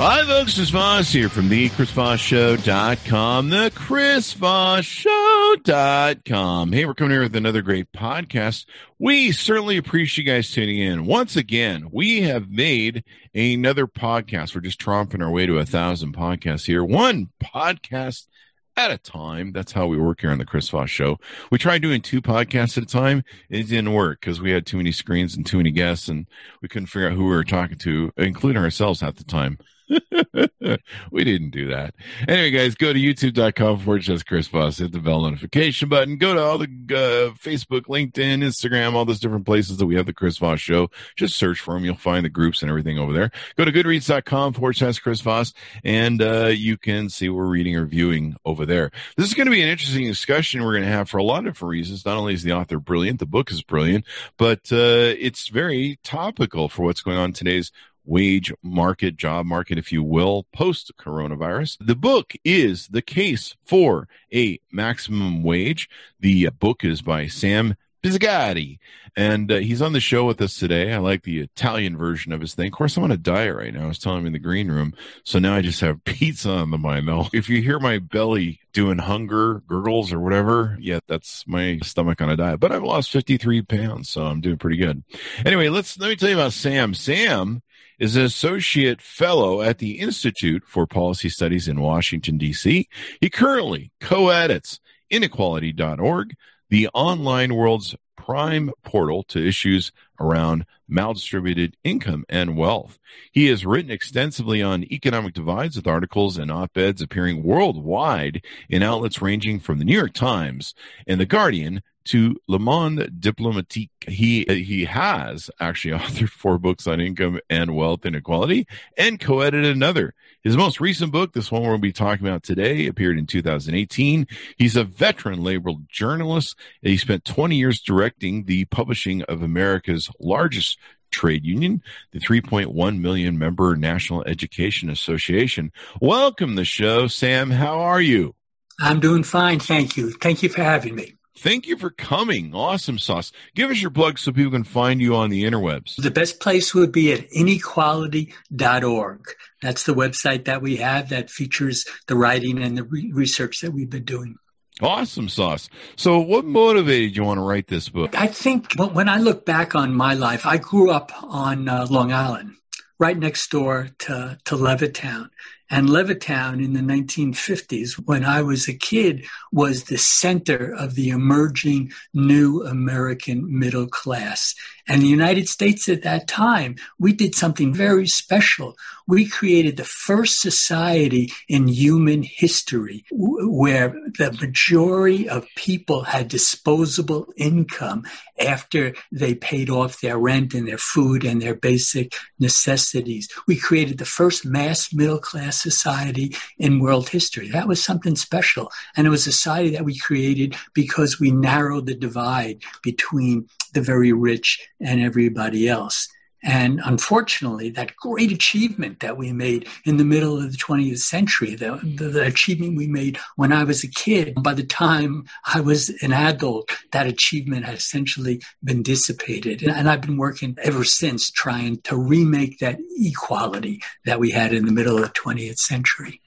Hi, folks. Chris Voss here from the ChrisVossShow.com, the ChrisVossShow.com. Hey, we're coming here with another great podcast. We certainly appreciate you guys tuning in. Once again, we have made another podcast. We're just tromping our way to a thousand podcasts here. One podcast at a time. That's how we work here on the Chris Voss Show. We tried doing two podcasts at a time. It didn't work because we had too many screens and too many guests, and we couldn't figure out who we were talking to, including ourselves at the time. we didn't do that. Anyway, guys, go to youtube.com forward slash Chris Voss. Hit the bell notification button. Go to all the uh, Facebook, LinkedIn, Instagram, all those different places that we have the Chris Voss show. Just search for them. You'll find the groups and everything over there. Go to goodreads.com forward slash Chris Voss, and uh, you can see we're reading or viewing over there. This is going to be an interesting discussion we're going to have for a lot of different reasons. Not only is the author brilliant, the book is brilliant, but uh, it's very topical for what's going on today's wage market, job market, if you will, post coronavirus. The book is The Case for a Maximum Wage. The book is by Sam Pizzigati, and uh, he's on the show with us today. I like the Italian version of his thing. Of course, I'm on a diet right now. I was telling him in the green room, so now I just have pizza on the mind. Though, if you hear my belly doing hunger gurgles or whatever, yeah, that's my stomach on a diet. But I've lost 53 pounds, so I'm doing pretty good. Anyway, let's let me tell you about Sam. Sam is an associate fellow at the Institute for Policy Studies in Washington, D.C. He currently co edits inequality.org, the online world's prime portal to issues around maldistributed income and wealth. He has written extensively on economic divides with articles and op-eds appearing worldwide in outlets ranging from the New York Times and the Guardian to Le Monde Diplomatique. He he has actually authored four books on income and wealth inequality and co-edited another. His most recent book, this one we'll be talking about today, appeared in 2018. He's a veteran labor journalist. He spent 20 years directing the publishing of America's largest trade union, the 3.1 million member National Education Association. Welcome to the show, Sam. How are you? I'm doing fine, thank you. Thank you for having me. Thank you for coming. Awesome sauce. Give us your plug so people can find you on the interwebs. The best place would be at inequality.org. That's the website that we have that features the writing and the re- research that we've been doing. Awesome sauce. So, what motivated you want to write this book? I think when I look back on my life, I grew up on uh, Long Island, right next door to, to Levittown. And Levittown in the 1950s, when I was a kid, was the center of the emerging new American middle class. And the United States at that time, we did something very special. We created the first society in human history where the majority of people had disposable income after they paid off their rent and their food and their basic necessities. We created the first mass middle class society in world history. That was something special. And it was a society that we created because we narrowed the divide between the very rich and everybody else. And unfortunately, that great achievement that we made in the middle of the 20th century, the, mm. the, the, achievement we made when I was a kid, by the time I was an adult, that achievement had essentially been dissipated. And, and I've been working ever since trying to remake that equality that we had in the middle of the 20th century.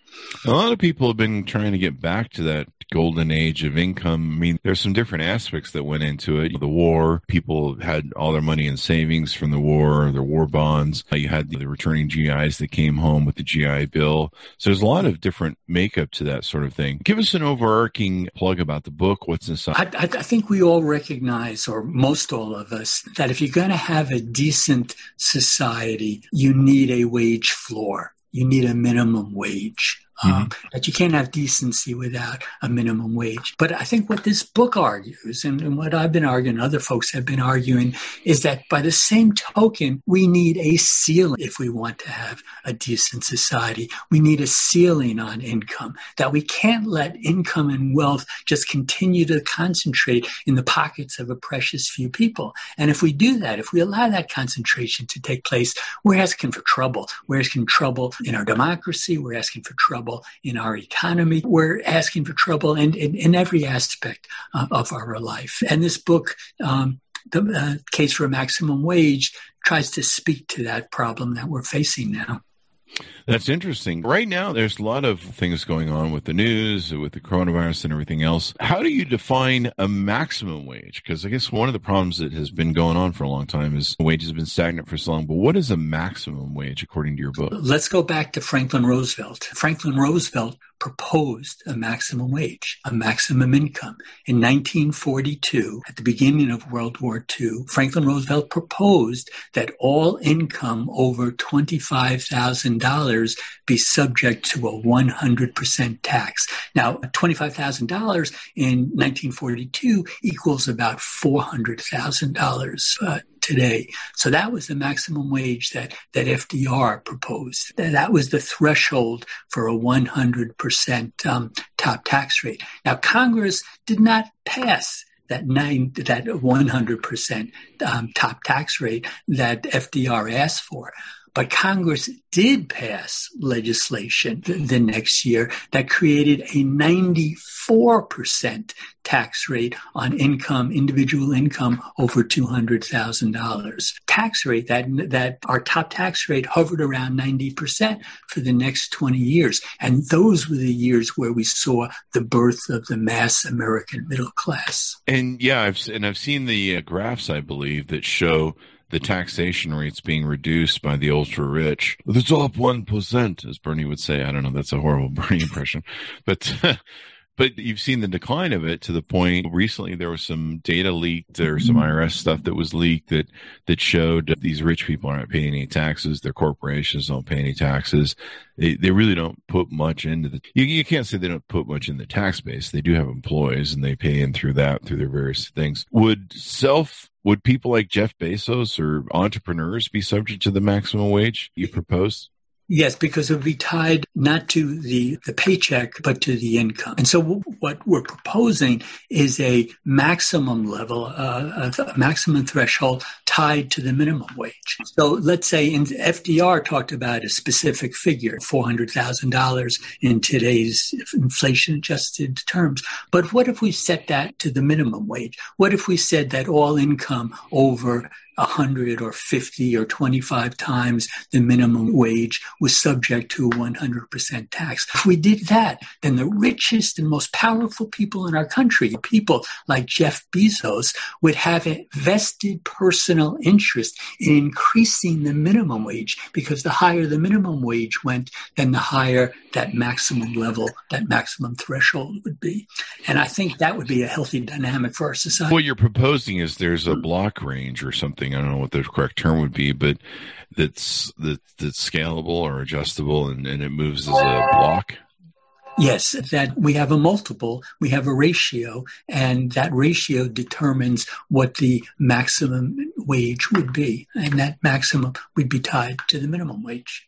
A lot of people have been trying to get back to that golden age of income. I mean, there's some different aspects that went into it. The war, people had all their money in savings from the war, their war bonds. You had the returning GIs that came home with the GI Bill. So there's a lot of different makeup to that sort of thing. Give us an overarching plug about the book. What's inside? I, I think we all recognize, or most all of us, that if you're going to have a decent society, you need a wage floor. You need a minimum wage um, mm-hmm. that you can't have decency without a minimum wage. But I think what this book argues, and, and what I've been arguing, other folks have been arguing, is that by the same token, we need a ceiling if we want to have a decent society. We need a ceiling on income, that we can't let income and wealth just continue to concentrate in the pockets of a precious few people. And if we do that, if we allow that concentration to take place, we're asking for trouble. We're asking trouble in our democracy. We're asking for trouble in our economy. We're asking for trouble in, in, in every aspect uh, of our life. And this book, um, the uh, case for a maximum wage tries to speak to that problem that we're facing now. That's interesting. Right now, there's a lot of things going on with the news, with the coronavirus, and everything else. How do you define a maximum wage? Because I guess one of the problems that has been going on for a long time is wages have been stagnant for so long. But what is a maximum wage according to your book? Let's go back to Franklin Roosevelt. Franklin Roosevelt proposed a maximum wage, a maximum income. In 1942, at the beginning of World War II, Franklin Roosevelt proposed that all income over $25,000 be subject to a 100% tax. Now, $25,000 in 1942 equals about $400,000 uh, today. So that was the maximum wage that, that FDR proposed. That was the threshold for a 100% um, top tax rate. Now, Congress did not pass that nine, that 100% um, top tax rate that FDR asked for. But Congress did pass legislation the, the next year that created a 94% tax rate on income, individual income over $200,000. Tax rate that, that our top tax rate hovered around 90% for the next 20 years. And those were the years where we saw the birth of the mass American middle class. And yeah, I've, and I've seen the uh, graphs, I believe, that show the taxation rates being reduced by the ultra rich. The top 1%, as Bernie would say. I don't know. That's a horrible Bernie impression. But, but you've seen the decline of it to the point recently there was some data leaked or some mm-hmm. IRS stuff that was leaked that, that showed these rich people aren't paying any taxes. Their corporations don't pay any taxes. They, they really don't put much into the, you, you can't say they don't put much in the tax base. They do have employees and they pay in through that, through their various things. Would self would people like Jeff Bezos or entrepreneurs be subject to the maximum wage you propose? Yes, because it would be tied not to the, the paycheck, but to the income. And so what we're proposing is a maximum level, uh, a maximum threshold tied to the minimum wage. So let's say in FDR talked about a specific figure, $400,000 in today's inflation adjusted terms. But what if we set that to the minimum wage? What if we said that all income over 100 or 50 or 25 times the minimum wage was subject to a 100% tax. If we did that, then the richest and most powerful people in our country, people like Jeff Bezos, would have a vested personal interest in increasing the minimum wage because the higher the minimum wage went, then the higher that maximum level, that maximum threshold would be. And I think that would be a healthy dynamic for our society. What you're proposing is there's a block range or something I don't know what the correct term would be, but that's that that's scalable or adjustable, and, and it moves as a block. Yes, that we have a multiple, we have a ratio, and that ratio determines what the maximum wage would be. And that maximum would be tied to the minimum wage.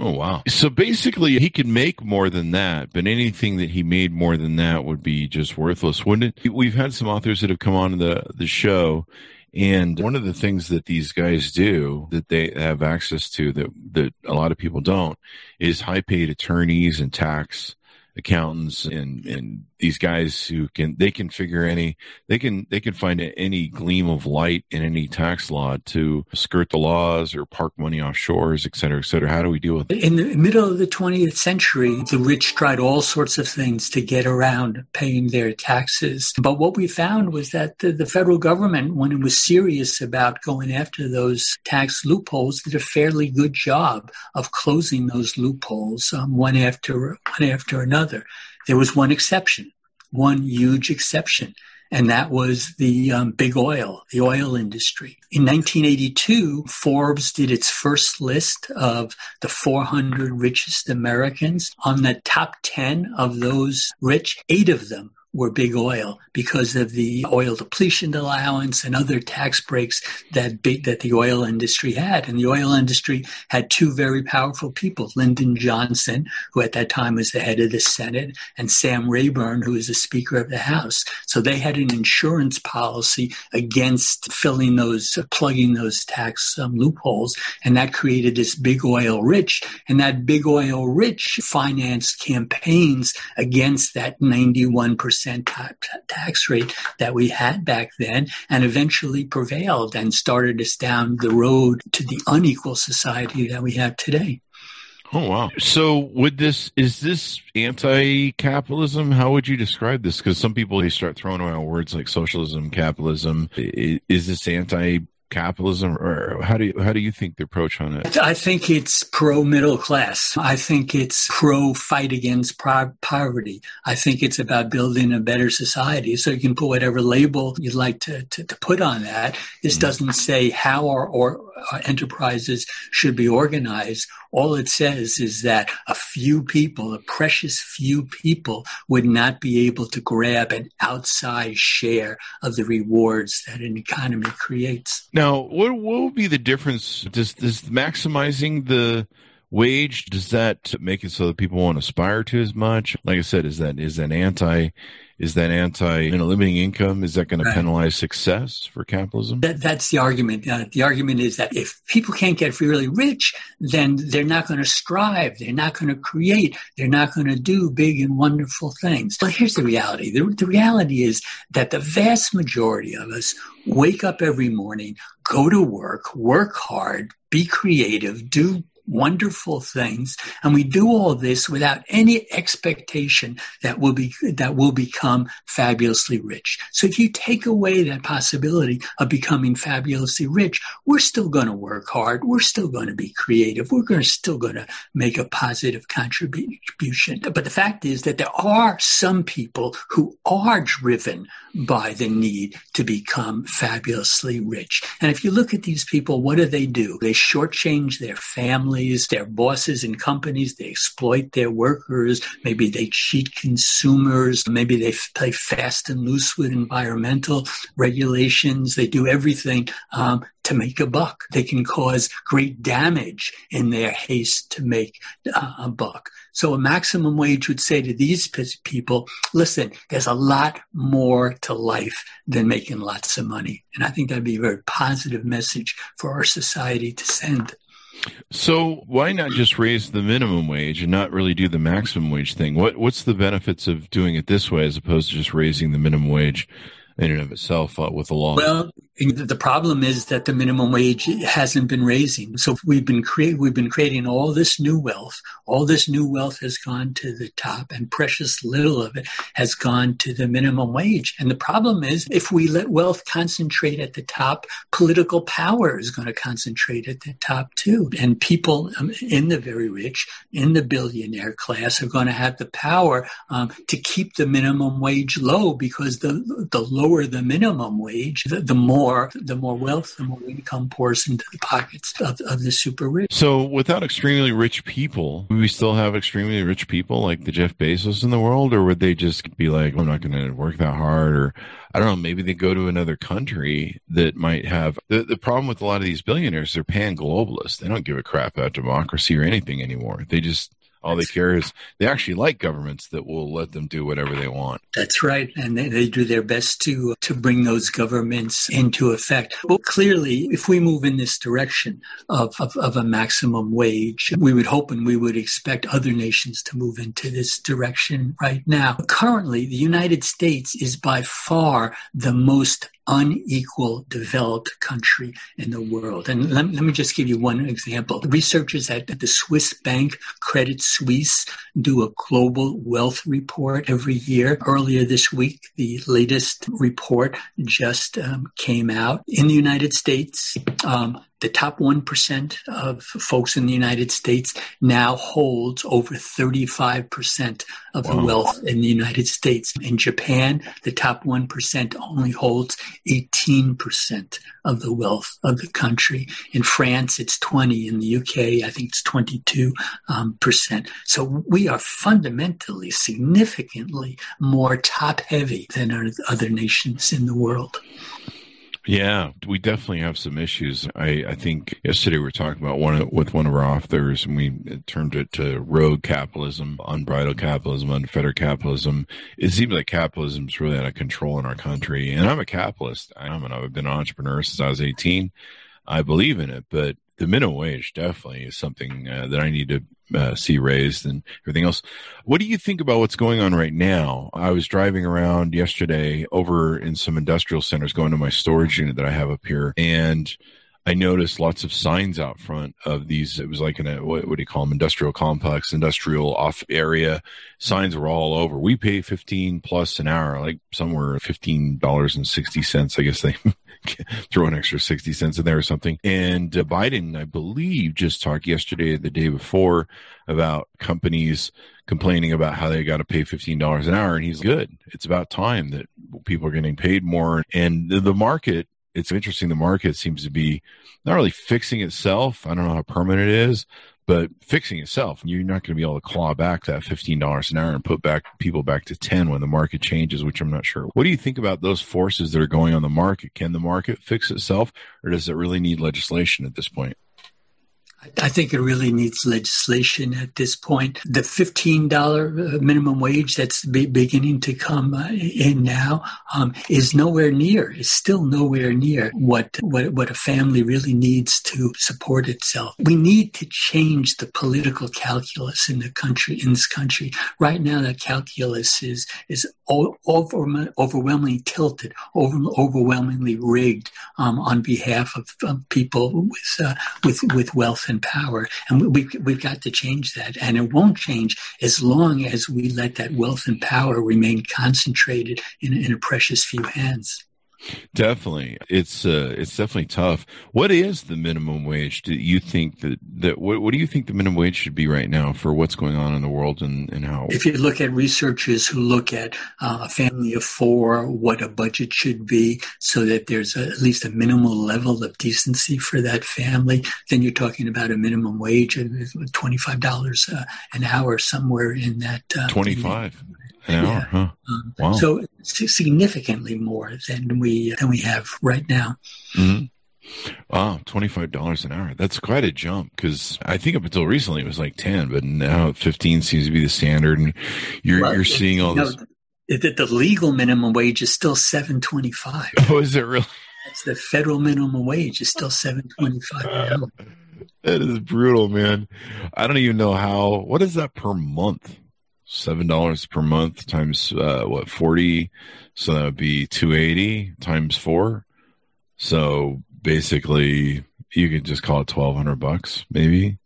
Oh, wow. So basically, he could make more than that, but anything that he made more than that would be just worthless, wouldn't it? We've had some authors that have come on the, the show and one of the things that these guys do that they have access to that, that a lot of people don't is high paid attorneys and tax accountants and, and these guys who can they can figure any they can they can find any gleam of light in any tax law to skirt the laws or park money offshores, et cetera, et cetera. How do we deal with it? In the middle of the 20th century, the rich tried all sorts of things to get around paying their taxes. But what we found was that the, the federal government, when it was serious about going after those tax loopholes, did a fairly good job of closing those loopholes um, one after one after another. There was one exception, one huge exception, and that was the um, big oil, the oil industry. In 1982, Forbes did its first list of the 400 richest Americans. On the top 10 of those rich, eight of them were big oil because of the oil depletion allowance and other tax breaks that big, that the oil industry had. And the oil industry had two very powerful people, Lyndon Johnson, who at that time was the head of the Senate, and Sam Rayburn, who was the Speaker of the House. So they had an insurance policy against filling those, uh, plugging those tax um, loopholes. And that created this big oil rich. And that big oil rich financed campaigns against that 91% percent tax rate that we had back then and eventually prevailed and started us down the road to the unequal society that we have today. Oh wow! So, would this is this anti-capitalism? How would you describe this? Because some people they start throwing around words like socialism, capitalism. Is this anti capitalism, or how do you, how do you think the approach on it? I think it's pro middle class. I think it's pro fight against poverty. I think it's about building a better society. So you can put whatever label you'd like to, to, to put on that. This mm-hmm. doesn't say how our, our enterprises should be organized all it says is that a few people, a precious few people, would not be able to grab an outsized share of the rewards that an economy creates. Now, what, what would be the difference? Does, does maximizing the wage does that make it so that people won't aspire to as much? Like I said, is that is that anti is that anti you know, limiting income? Is that going right. to penalize success for capitalism? That, that's the argument. Uh, the argument is that if people can't get really rich, then they're not going to strive. They're not going to create. They're not going to do big and wonderful things. But here's the reality. The, the reality is that the vast majority of us wake up every morning, go to work, work hard, be creative, do wonderful things. And we do all this without any expectation that we'll be, that will become fabulously rich. So if you take away that possibility of becoming fabulously rich, we're still going to work hard. We're still going to be creative. We're going to still going to make a positive contribution. But the fact is that there are some people who are driven by the need to become fabulously rich. And if you look at these people, what do they do? They shortchange their families, their bosses and companies. They exploit their workers. Maybe they cheat consumers. Maybe they play fast and loose with environmental regulations. They do everything um, to make a buck. They can cause great damage in their haste to make uh, a buck. So a maximum wage would say to these people, listen, there's a lot more to life than making lots of money. And I think that'd be a very positive message for our society to send. So why not just raise the minimum wage and not really do the maximum wage thing? What what's the benefits of doing it this way as opposed to just raising the minimum wage in and of itself uh, with the law? Well, the problem is that the minimum wage hasn't been raising. So we've been creating we've been creating all this new wealth. All this new wealth has gone to the top, and precious little of it has gone to the minimum wage. And the problem is, if we let wealth concentrate at the top, political power is going to concentrate at the top too. And people um, in the very rich, in the billionaire class, are going to have the power um, to keep the minimum wage low because the the lower the minimum wage, the, the more more, the more wealth, the more income pours into the pockets of, of the super rich. So, without extremely rich people, we still have extremely rich people like the Jeff Bezos in the world, or would they just be like, I'm not going to work that hard, or I don't know, maybe they go to another country that might have the, the problem with a lot of these billionaires, they're pan globalists. They don't give a crap about democracy or anything anymore. They just all they care is they actually like governments that will let them do whatever they want. That's right, and they, they do their best to to bring those governments into effect. Well, clearly, if we move in this direction of, of, of a maximum wage, we would hope and we would expect other nations to move into this direction right now. Currently, the United States is by far the most unequal developed country in the world. And let, let me just give you one example. Researchers at, the Swiss bank Credit Suisse do a global wealth report every year. Earlier this week, the latest report just um, came out. In the United States, um, the top 1% of folks in the United States now holds over 35% of wow. the wealth in the United States. In Japan, the top 1% only holds 18% of the wealth of the country. In France, it's 20. In the UK, I think it's 22 um, percent. So we are fundamentally, significantly more top heavy than other nations in the world. Yeah, we definitely have some issues. I, I think yesterday we were talking about one with one of our authors, and we termed it to rogue capitalism, unbridled capitalism, unfettered capitalism. It seems like capitalism is really out of control in our country. And I'm a capitalist. I am, and I've been an entrepreneur since I was 18. I believe in it, but the minimum wage definitely is something uh, that I need to uh, see raised and everything else. What do you think about what's going on right now? I was driving around yesterday over in some industrial centers going to my storage unit that I have up here and I noticed lots of signs out front of these. It was like in a, what, what do you call them? Industrial complex, industrial off area. Signs were all over. We pay 15 plus an hour, like somewhere $15.60. I guess they throw an extra 60 cents in there or something. And uh, Biden, I believe, just talked yesterday the day before about companies complaining about how they got to pay $15 an hour. And he's good. It's about time that people are getting paid more. And the, the market, it's interesting. The market seems to be not really fixing itself. I don't know how permanent it is, but fixing itself. You're not going to be able to claw back that $15 an hour and put back people back to 10 when the market changes, which I'm not sure. What do you think about those forces that are going on the market? Can the market fix itself or does it really need legislation at this point? I think it really needs legislation at this point. The $15 uh, minimum wage that's be beginning to come uh, in now um, is nowhere near, is still nowhere near what, what, what a family really needs to support itself. We need to change the political calculus in the country, in this country. Right now, that calculus is, is over, overwhelmingly tilted, over, overwhelmingly rigged um, on behalf of, of people with, uh, with, with wealth and power. And we, we've got to change that. And it won't change as long as we let that wealth and power remain concentrated in, in a precious few hands. Definitely, it's uh, it's definitely tough. What is the minimum wage? Do you think that that what, what do you think the minimum wage should be right now for what's going on in the world and, and how? If you look at researchers who look at uh, a family of four, what a budget should be, so that there's a, at least a minimal level of decency for that family, then you're talking about a minimum wage of twenty five dollars uh, an hour, somewhere in that. Uh, twenty five an hour, yeah. huh? Um, wow. So significantly more than we than we have right now. Mm-hmm. Wow, twenty five dollars an hour. That's quite a jump because I think up until recently it was like ten, but now fifteen seems to be the standard, and you're well, you're seeing all this. Know, the, the legal minimum wage is still seven twenty five. Oh, is it really? That's the federal minimum wage is still seven twenty five. that is brutal, man. I don't even know how. What is that per month? Seven dollars per month times uh, what forty, so that would be two eighty times four. So basically, you could just call it twelve hundred bucks, maybe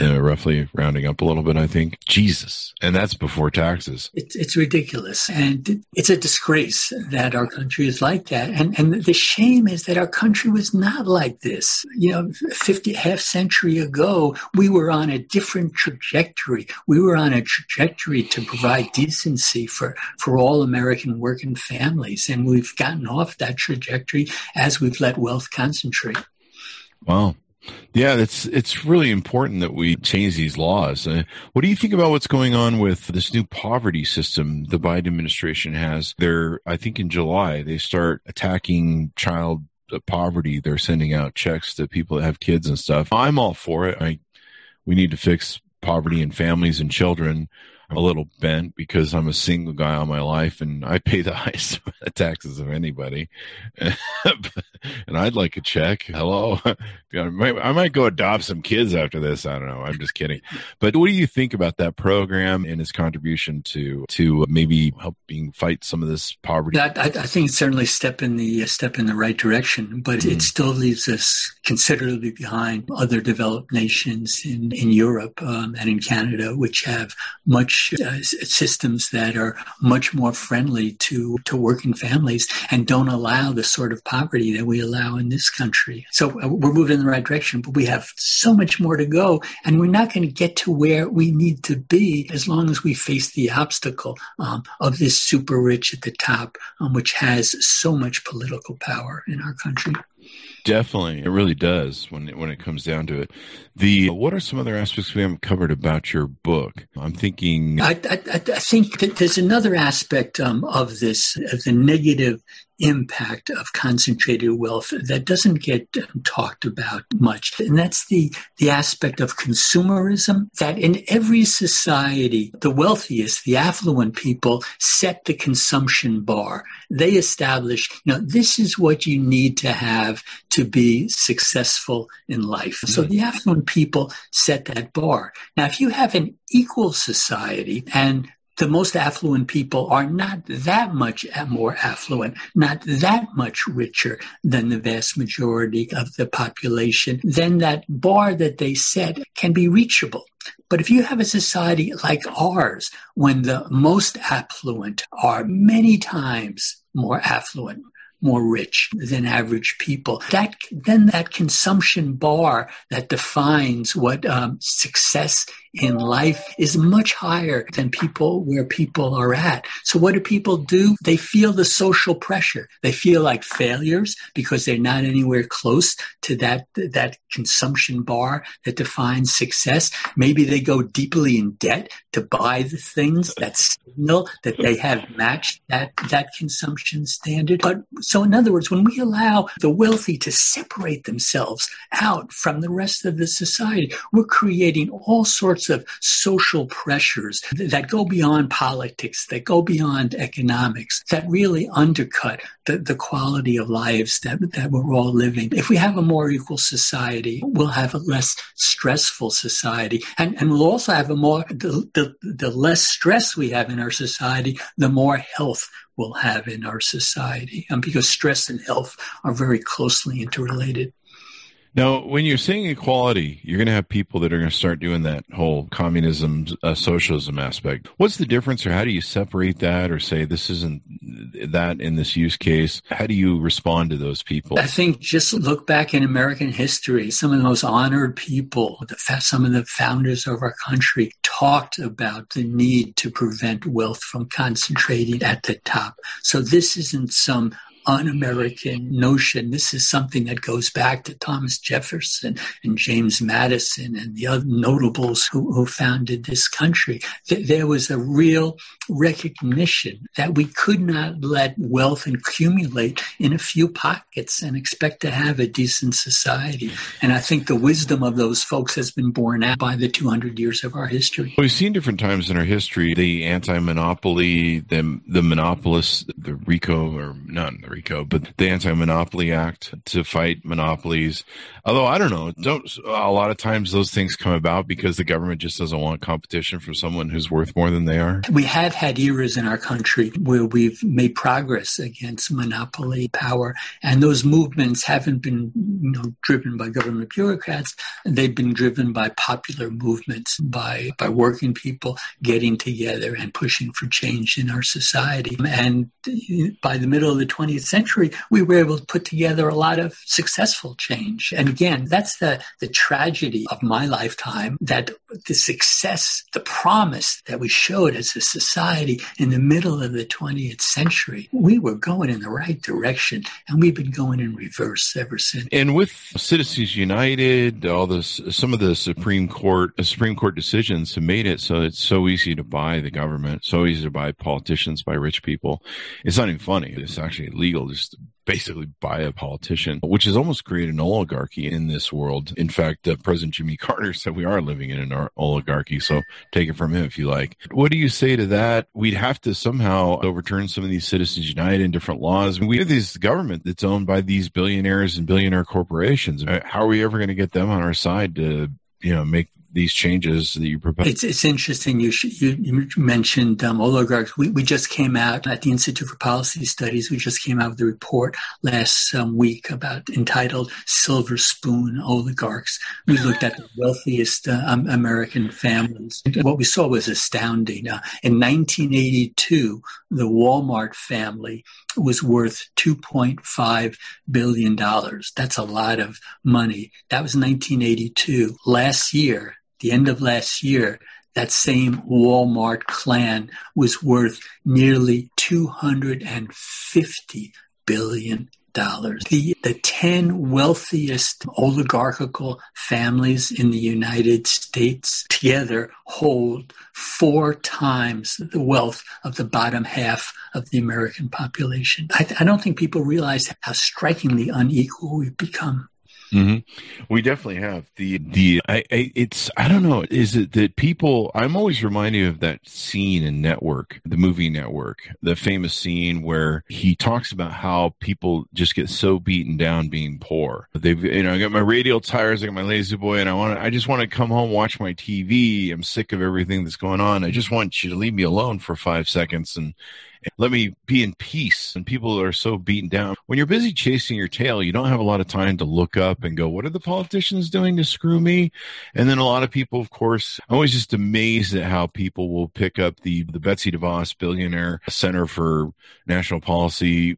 uh, roughly rounding up a little bit, I think. Jesus. And that's before taxes. It's, it's ridiculous. And it's a disgrace that our country is like that. And, and the shame is that our country was not like this. You know, 50, half century ago, we were on a different trajectory. We were on a trajectory to provide decency for, for all American working families. And we've gotten off that trajectory as we've let wealth concentrate. Wow. Yeah, it's it's really important that we change these laws. Uh, what do you think about what's going on with this new poverty system the Biden administration has? They're, I think, in July they start attacking child poverty. They're sending out checks to people that have kids and stuff. I'm all for it. I we need to fix poverty in families and children. A little bent because I'm a single guy all my life and I pay the highest taxes of anybody. and I'd like a check. Hello. I might go adopt some kids after this. I don't know. I'm just kidding. But what do you think about that program and its contribution to to maybe helping fight some of this poverty? I, I think it's certainly a step in the step in the right direction, but mm. it still leaves us considerably behind other developed nations in in Europe um, and in Canada, which have much uh, systems that are much more friendly to, to working families and don't allow the sort of poverty that we allow in this country. So uh, we're moving in the right direction, but we have so much more to go and we're not going to get to where we need to be as long as we face the obstacle um, of this super rich at the top, um, which has so much political power in our country. Definitely, it really does when it, when it comes down to it. The what are some other aspects we haven't covered about your book? I'm thinking. I, I, I think that there's another aspect um, of this of the negative impact of concentrated wealth that doesn't get talked about much. And that's the, the aspect of consumerism that in every society, the wealthiest, the affluent people set the consumption bar. They establish, you know, this is what you need to have to be successful in life. So mm-hmm. the affluent people set that bar. Now, if you have an equal society and the most affluent people are not that much more affluent, not that much richer than the vast majority of the population, then that bar that they set can be reachable. But if you have a society like ours, when the most affluent are many times more affluent, more rich than average people. That then that consumption bar that defines what um, success in life is much higher than people where people are at. So what do people do? They feel the social pressure. They feel like failures because they're not anywhere close to that, that consumption bar that defines success. Maybe they go deeply in debt to buy the things that signal that they have matched that, that consumption standard. But so in other words, when we allow the wealthy to separate themselves out from the rest of the society, we're creating all sorts sorts of social pressures that go beyond politics, that go beyond economics, that really undercut the, the quality of lives that, that we're all living. If we have a more equal society, we'll have a less stressful society. And, and we'll also have a more, the, the, the less stress we have in our society, the more health we'll have in our society. And because stress and health are very closely interrelated. Now, when you're saying equality, you're going to have people that are going to start doing that whole communism, uh, socialism aspect. What's the difference, or how do you separate that, or say this isn't that in this use case? How do you respond to those people? I think just look back in American history. Some of the most honored people, the, some of the founders of our country, talked about the need to prevent wealth from concentrating at the top. So this isn't some un-American notion. This is something that goes back to Thomas Jefferson and James Madison and the other notables who, who founded this country. There was a real recognition that we could not let wealth accumulate in a few pockets and expect to have a decent society. And I think the wisdom of those folks has been borne out by the 200 years of our history. We've seen different times in our history the anti-monopoly, the the monopolists, the RICO or none, the RICO, but the Anti-Monopoly Act to fight monopolies. Although I don't know, don't a lot of times those things come about because the government just doesn't want competition for someone who's worth more than they are. We have had eras in our country where we've made progress against monopoly power, and those movements haven't been you know, driven by government bureaucrats. They've been driven by popular movements, by by working people getting together and pushing for change in our society. And by the middle of the 20th century, we were able to put together a lot of successful change. And again, that's the, the tragedy of my lifetime that the success, the promise that we showed as a society in the middle of the 20th century, we were going in the right direction and we've been going in reverse ever since. And with Citizens United, all this, some of the Supreme Court, Supreme Court decisions have made it so it's so easy to buy the government, so easy to buy politicians, buy rich people. It's not even funny. It's actually legal just basically buy a politician, which has almost created an oligarchy in this world. In fact, uh, President Jimmy Carter said we are living in an oligarchy. So take it from him if you like. What do you say to that? We'd have to somehow overturn some of these Citizens United and different laws. We have this government that's owned by these billionaires and billionaire corporations. How are we ever going to get them on our side to, you know, make these changes that you propose? It's, it's interesting. You, sh- you, you, mentioned um, oligarchs. We, we just came out at the Institute for Policy Studies. We just came out with a report last um, week about entitled "Silver Spoon Oligarchs." We looked at the wealthiest uh, um, American families. What we saw was astounding. Uh, in 1982, the Walmart family was worth 2.5 billion dollars. That's a lot of money. That was 1982. Last year, the end of last year, that same Walmart clan was worth nearly 250 billion dollars. The, the 10 wealthiest oligarchical families in the United States together hold four times the wealth of the bottom half of the American population. I, I don't think people realize how strikingly unequal we've become. Mm-hmm. We definitely have the the. I, I, it's I don't know. Is it that people? I'm always reminded of that scene in Network, the movie Network, the famous scene where he talks about how people just get so beaten down being poor. They've you know I got my radial tires, I got my lazy boy, and I want I just want to come home watch my TV. I'm sick of everything that's going on. I just want you to leave me alone for five seconds and let me be in peace. And people are so beaten down. When you're busy chasing your tail, you don't have a lot of time to look up and go, what are the politicians doing to screw me? And then a lot of people, of course, I'm always just amazed at how people will pick up the, the Betsy DeVos billionaire center for national policy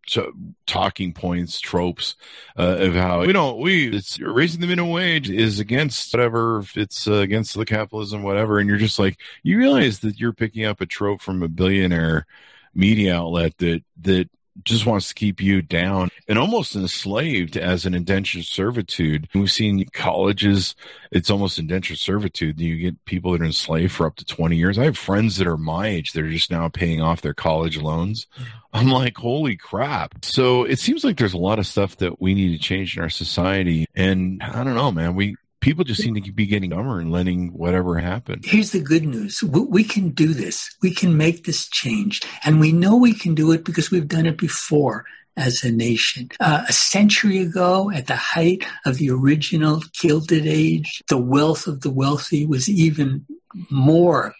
talking points, tropes uh, of how, we don't, we, it's raising the minimum wage is against whatever, it's uh, against the capitalism, whatever. And you're just like, you realize that you're picking up a trope from a billionaire media outlet that that just wants to keep you down and almost enslaved as an indentured servitude. We've seen colleges, it's almost indentured servitude. You get people that are enslaved for up to 20 years. I have friends that are my age that are just now paying off their college loans. Mm-hmm. I'm like, holy crap. So it seems like there's a lot of stuff that we need to change in our society. And I don't know, man, we, people just seem to be getting dumber and letting whatever happen. Here's the good news. We can do this. We can make this change. And we know we can do it because we've done it before as a nation. Uh, a century ago, at the height of the original Gilded Age, the wealth of the wealthy was even more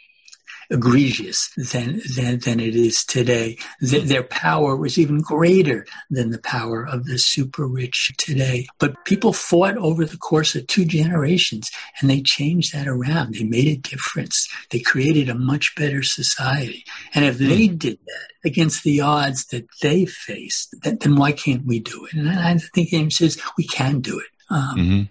egregious than, than, than it is today. Th- their power was even greater than the power of the super rich today. But people fought over the course of two generations and they changed that around. They made a difference. They created a much better society. And if they hmm. did that, against the odds that they faced, then why can't we do it? And I think James says we can do it. Um, mm-hmm.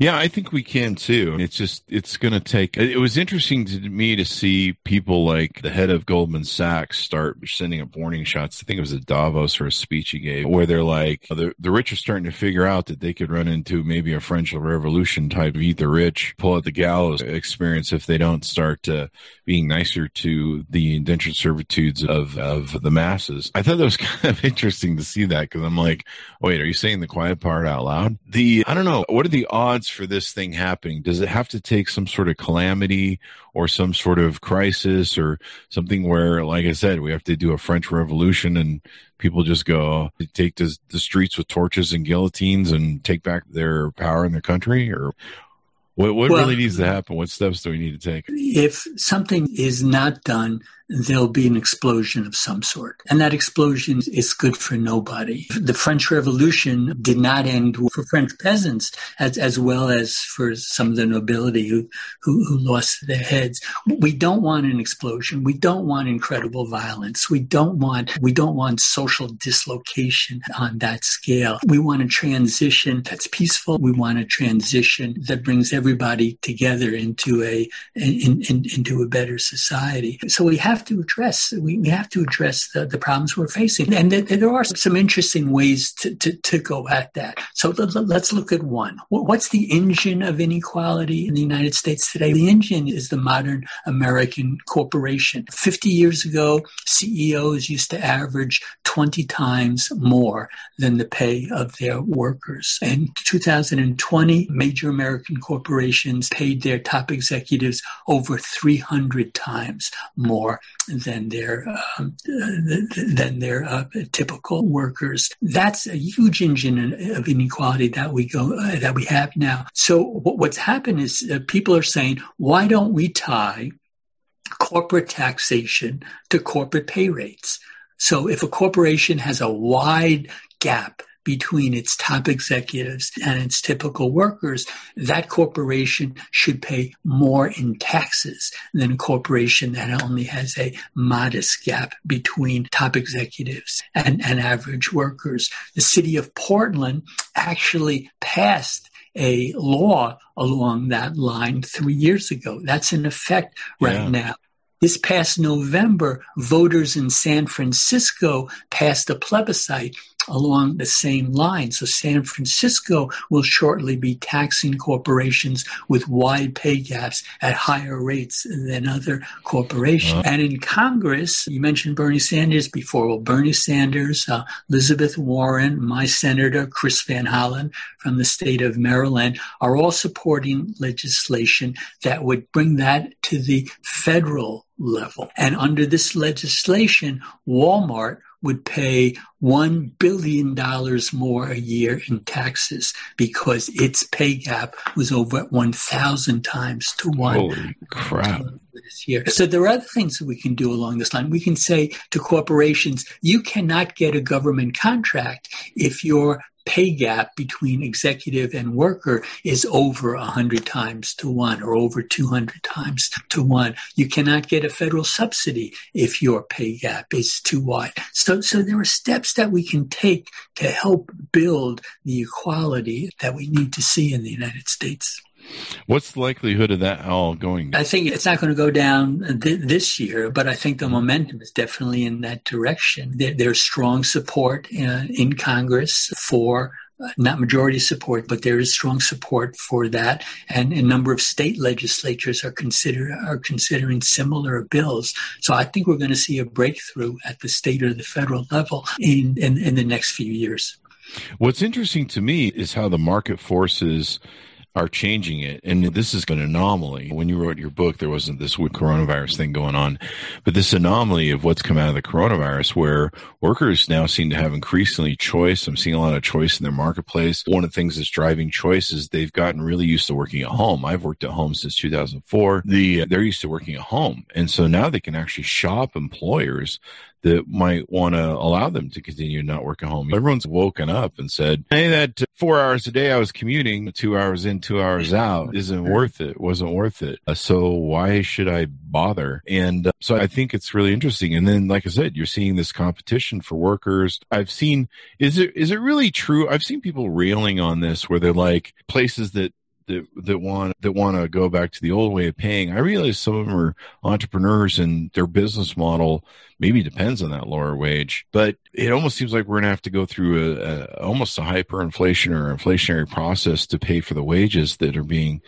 Yeah, I think we can too. It's just it's going to take. It was interesting to me to see people like the head of Goldman Sachs start sending up warning shots. I think it was a Davos or a speech he gave where they're like the the rich are starting to figure out that they could run into maybe a French Revolution type eat the rich, pull out the gallows experience if they don't start uh, being nicer to the indentured servitudes of of the masses. I thought that was kind of interesting to see that because I'm like, wait, are you saying the quiet part out loud? The I don't know. What are the odds? Odds for this thing happening? Does it have to take some sort of calamity or some sort of crisis or something where, like I said, we have to do a French Revolution and people just go take the, the streets with torches and guillotines and take back their power in their country? Or what, what well, really needs to happen? What steps do we need to take? If something is not done, there'll be an explosion of some sort. And that explosion is good for nobody. The French Revolution did not end for French peasants as, as well as for some of the nobility who, who, who lost their heads. We don't want an explosion. We don't want incredible violence. We don't want, we don't want social dislocation on that scale. We want a transition that's peaceful. We want a transition that brings everybody together into a, in, in, into a better society. So we have have to address we, we have to address the, the problems we're facing, and th- there are some interesting ways to, to, to go at that. So let's look at one. What's the engine of inequality in the United States today? The engine is the modern American corporation. Fifty years ago, CEOs used to average 20 times more than the pay of their workers. In 2020, major American corporations paid their top executives over 300 times more than their um, than their uh, typical workers. That's a huge engine of inequality that we go uh, that we have now. So what's happened is uh, people are saying, why don't we tie corporate taxation to corporate pay rates? So if a corporation has a wide gap between its top executives and its typical workers, that corporation should pay more in taxes than a corporation that only has a modest gap between top executives and, and average workers. The city of Portland actually passed a law along that line three years ago. That's in effect right yeah. now. This past November, voters in San Francisco passed a plebiscite along the same line. So San Francisco will shortly be taxing corporations with wide pay gaps at higher rates than other corporations. Uh-huh. And in Congress, you mentioned Bernie Sanders before. Well, Bernie Sanders, uh, Elizabeth Warren, my senator, Chris Van Hollen from the state of Maryland are all supporting legislation that would bring that to the federal level. And under this legislation, Walmart would pay $1 billion more a year in taxes because its pay gap was over 1,000 times to one. Holy crap. This year. So there are other things that we can do along this line. We can say to corporations, you cannot get a government contract if your pay gap between executive and worker is over 100 times to one or over 200 times to one. You cannot get a federal subsidy if your pay gap is too wide. So, so there are steps that we can take to help build the equality that we need to see in the United States. What's the likelihood of that all going? I think it's not going to go down th- this year, but I think the momentum is definitely in that direction. There, there's strong support uh, in Congress for uh, not majority support, but there is strong support for that, and a number of state legislatures are consider are considering similar bills. So I think we're going to see a breakthrough at the state or the federal level in in, in the next few years. What's interesting to me is how the market forces are changing it. And this is an anomaly. When you wrote your book, there wasn't this coronavirus thing going on, but this anomaly of what's come out of the coronavirus where workers now seem to have increasingly choice. I'm seeing a lot of choice in their marketplace. One of the things that's driving choice is they've gotten really used to working at home. I've worked at home since 2004. The, they're used to working at home. And so now they can actually shop employers that might want to allow them to continue not work at home. Everyone's woken up and said, Hey, that four hours a day I was commuting, two hours in, two hours out isn't worth it, wasn't worth it. Uh, so why should I bother? And uh, so I think it's really interesting. And then, like I said, you're seeing this competition for workers. I've seen, is it, is it really true? I've seen people railing on this where they're like places that that that want that want to go back to the old way of paying. I realize some of them are entrepreneurs and their business model maybe depends on that lower wage, but it almost seems like we're going to have to go through a, a almost a hyperinflation or inflationary process to pay for the wages that are being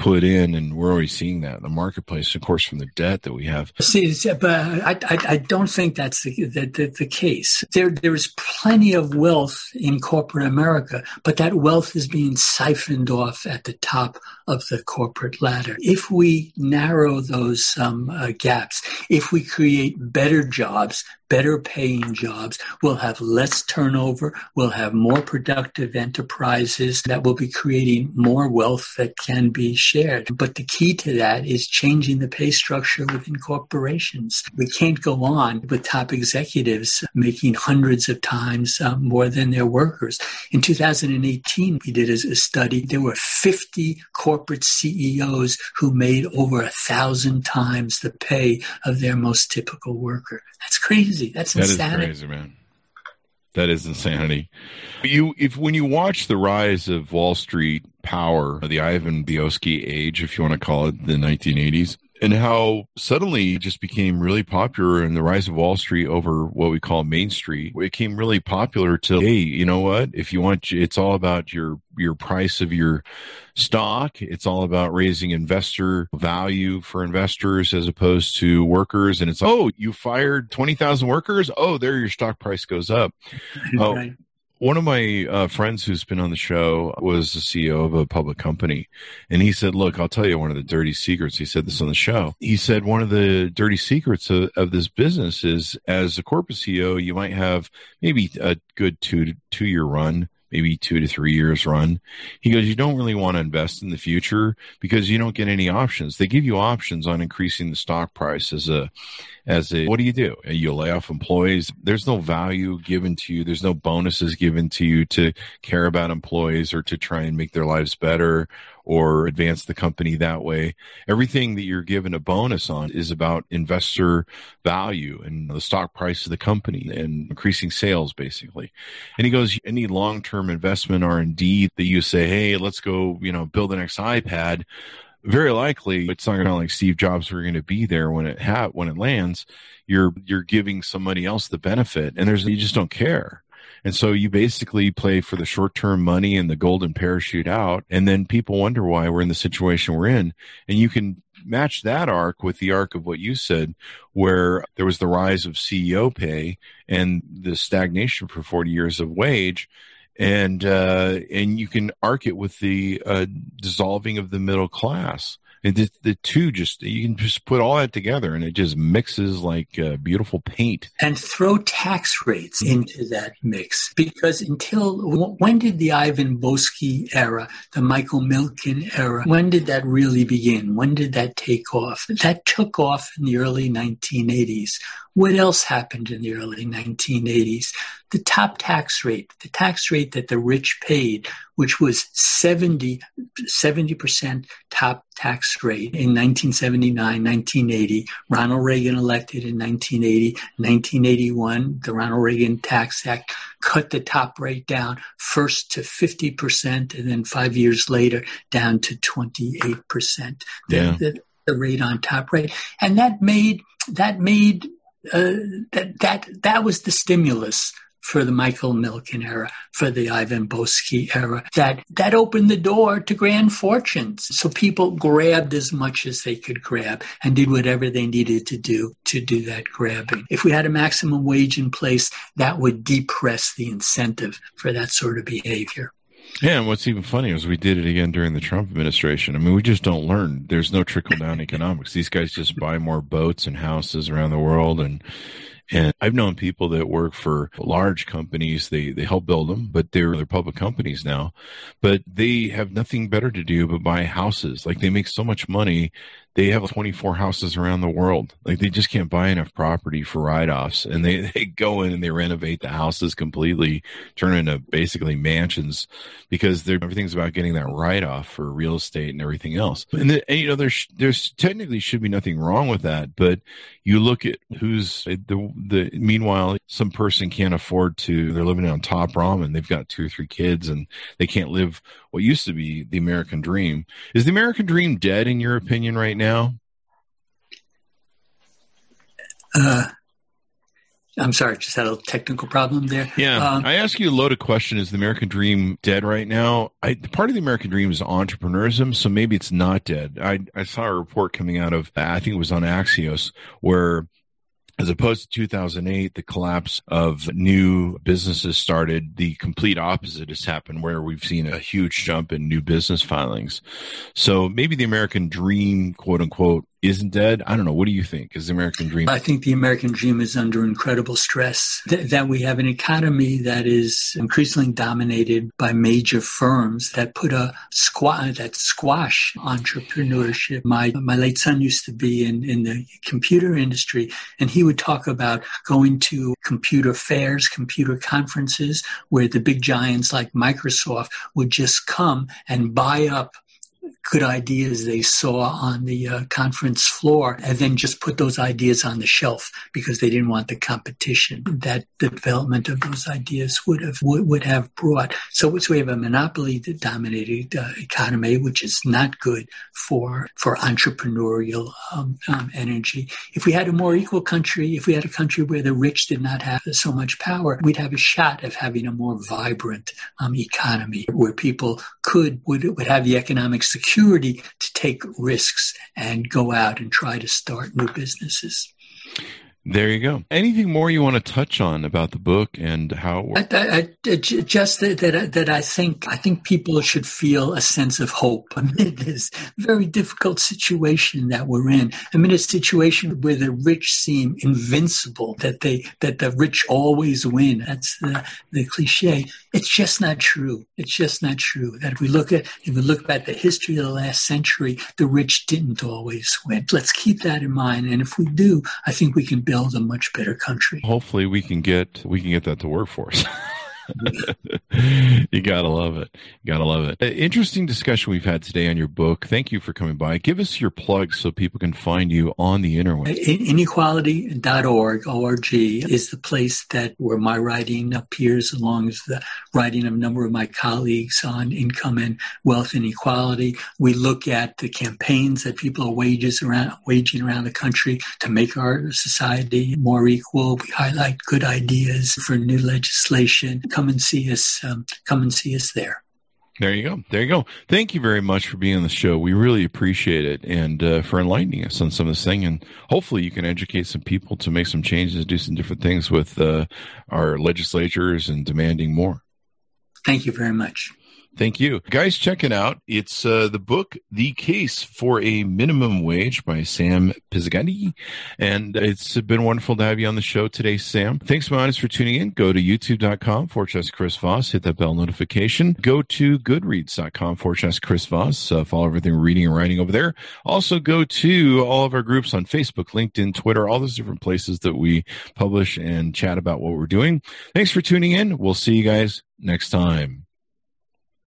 put in, and we're already seeing that in the marketplace, of course, from the debt that we have. See, but I, I, I don't think that's the, the, the, case. There, there is plenty of wealth in corporate America, but that wealth is being siphoned off at the top of the corporate ladder. If we narrow those um, uh, gaps, if we create better jobs, better paying jobs. We'll have less turnover. We'll have more productive enterprises that will be creating more wealth that can be shared. But the key to that is changing the pay structure within corporations. We can't go on with top executives making hundreds of times uh, more than their workers. In 2018, we did a, a study. There were 50 corporate CEOs who made over a thousand times the pay of their most typical worker. That's crazy crazy. That's insanity. That is crazy, man. That is insanity. You, if when you watch the rise of Wall Street power, the Ivan Boesky age, if you want to call it, the 1980s, and how suddenly it just became really popular in the rise of Wall Street over what we call Main Street. It became really popular to, hey, you know what? If you want, it's all about your, your price of your stock. It's all about raising investor value for investors as opposed to workers. And it's, oh, you fired 20,000 workers. Oh, there your stock price goes up. Oh, right one of my uh, friends who's been on the show was the CEO of a public company. And he said, Look, I'll tell you one of the dirty secrets. He said this on the show. He said, One of the dirty secrets of, of this business is as a corporate CEO, you might have maybe a good two, two year run maybe two to three years run. He goes, you don't really want to invest in the future because you don't get any options. They give you options on increasing the stock price as a, as a, what do you do? Uh, you lay off employees. There's no value given to you. There's no bonuses given to you to care about employees or to try and make their lives better or advance the company that way. Everything that you're given a bonus on is about investor value and the stock price of the company and increasing sales basically. And he goes, any long-term investment R&D that you say, Hey, let's go, you know, build the next iPad very likely it's not going to like Steve Jobs are going to be there when it ha- when it lands. You're you're giving somebody else the benefit, and there's you just don't care. And so you basically play for the short term money and the golden parachute out. And then people wonder why we're in the situation we're in. And you can match that arc with the arc of what you said, where there was the rise of CEO pay and the stagnation for 40 years of wage. And, uh, and you can arc it with the, uh, dissolving of the middle class. And the, the two just you can just put all that together and it just mixes like uh, beautiful paint. And throw tax rates into that mix. Because until when did the ivan Boesky era the michael milken era when did that really begin? When did that take off? That took off in the early 1980s what else happened in the early 1980s? The top tax rate, the tax rate that the rich paid, which was 70, 70% top tax rate in 1979, 1980. Ronald Reagan elected in 1980, 1981, the Ronald Reagan Tax Act cut the top rate down first to 50% and then five years later down to 28%. Yeah. The, the, the rate on top rate. And that made, that made uh, that that that was the stimulus for the Michael Milken era, for the Ivan Boesky era. That that opened the door to grand fortunes. So people grabbed as much as they could grab and did whatever they needed to do to do that grabbing. If we had a maximum wage in place, that would depress the incentive for that sort of behavior. Yeah, and what's even funnier is we did it again during the Trump administration. I mean, we just don't learn. There's no trickle down economics. These guys just buy more boats and houses around the world and and I've known people that work for large companies. They, they help build them, but they're, they're public companies now, but they have nothing better to do but buy houses. Like they make so much money they have 24 houses around the world. Like they just can't buy enough property for write-offs and they, they go in and they renovate the houses completely, turn into basically mansions because everything's about getting that write-off for real estate and everything else. And, the, and you know, there's, there's technically should be nothing wrong with that, but you look at who's uh, the, the, meanwhile, some person can't afford to, they're living on top ramen. They've got two or three kids and they can't live what used to be the American dream. Is the American dream dead in your opinion right now? Uh, I'm sorry, just had a technical problem there. Yeah, um, I ask you a loaded question: Is the American dream dead right now? I, part of the American dream is entrepreneurism, so maybe it's not dead. I, I saw a report coming out of I think it was on Axios where as opposed to 2008, the collapse of new businesses started. The complete opposite has happened, where we've seen a huge jump in new business filings. So maybe the American dream, quote unquote, isn't dead. I don't know. What do you think? Is the American dream? I think the American dream is under incredible stress. Th- that we have an economy that is increasingly dominated by major firms that put a squash that squash entrepreneurship. My my late son used to be in in the computer industry, and he would talk about going to computer fairs, computer conferences, where the big giants like Microsoft would just come and buy up good ideas they saw on the uh, conference floor and then just put those ideas on the shelf because they didn't want the competition that the development of those ideas would have would, would have brought. So, so we have a monopoly that dominated uh, economy, which is not good for for entrepreneurial um, um, energy. If we had a more equal country, if we had a country where the rich did not have so much power, we'd have a shot of having a more vibrant um, economy where people could would would have the economic security security to take risks and go out and try to start new businesses. There you go. Anything more you want to touch on about the book and how it works? I, I, just that, that, uh, that I think I think people should feel a sense of hope amid this very difficult situation that we're in. Amid a situation where the rich seem invincible, that they that the rich always win. That's the, the cliche. It's just not true. It's just not true. That if we look at if we look at the history of the last century, the rich didn't always win. Let's keep that in mind. And if we do, I think we can build a much better country. Hopefully, we can get we can get that to work for us. you gotta love it. You gotta love it. Uh, interesting discussion we've had today on your book. Thank you for coming by. Give us your plug so people can find you on the internet. Inequality.org, O-R-G, is the place that where my writing appears along with the writing of a number of my colleagues on income and wealth inequality. We look at the campaigns that people are wages around, waging around the country to make our society more equal. We highlight good ideas for new legislation come and see us. Um, come and see us there. There you go. There you go. Thank you very much for being on the show. We really appreciate it and uh, for enlightening us on some of this thing. And hopefully, you can educate some people to make some changes, do some different things with uh, our legislatures and demanding more. Thank you very much. Thank you. Guys, check it out. It's uh, the book, The Case for a Minimum Wage by Sam Pizzigati. And it's been wonderful to have you on the show today, Sam. Thanks, my audience, for tuning in. Go to youtube.com forward slash Chris Voss. Hit that bell notification. Go to goodreads.com forward slash Chris Voss. Uh, follow everything we're reading and writing over there. Also, go to all of our groups on Facebook, LinkedIn, Twitter, all those different places that we publish and chat about what we're doing. Thanks for tuning in. We'll see you guys next time.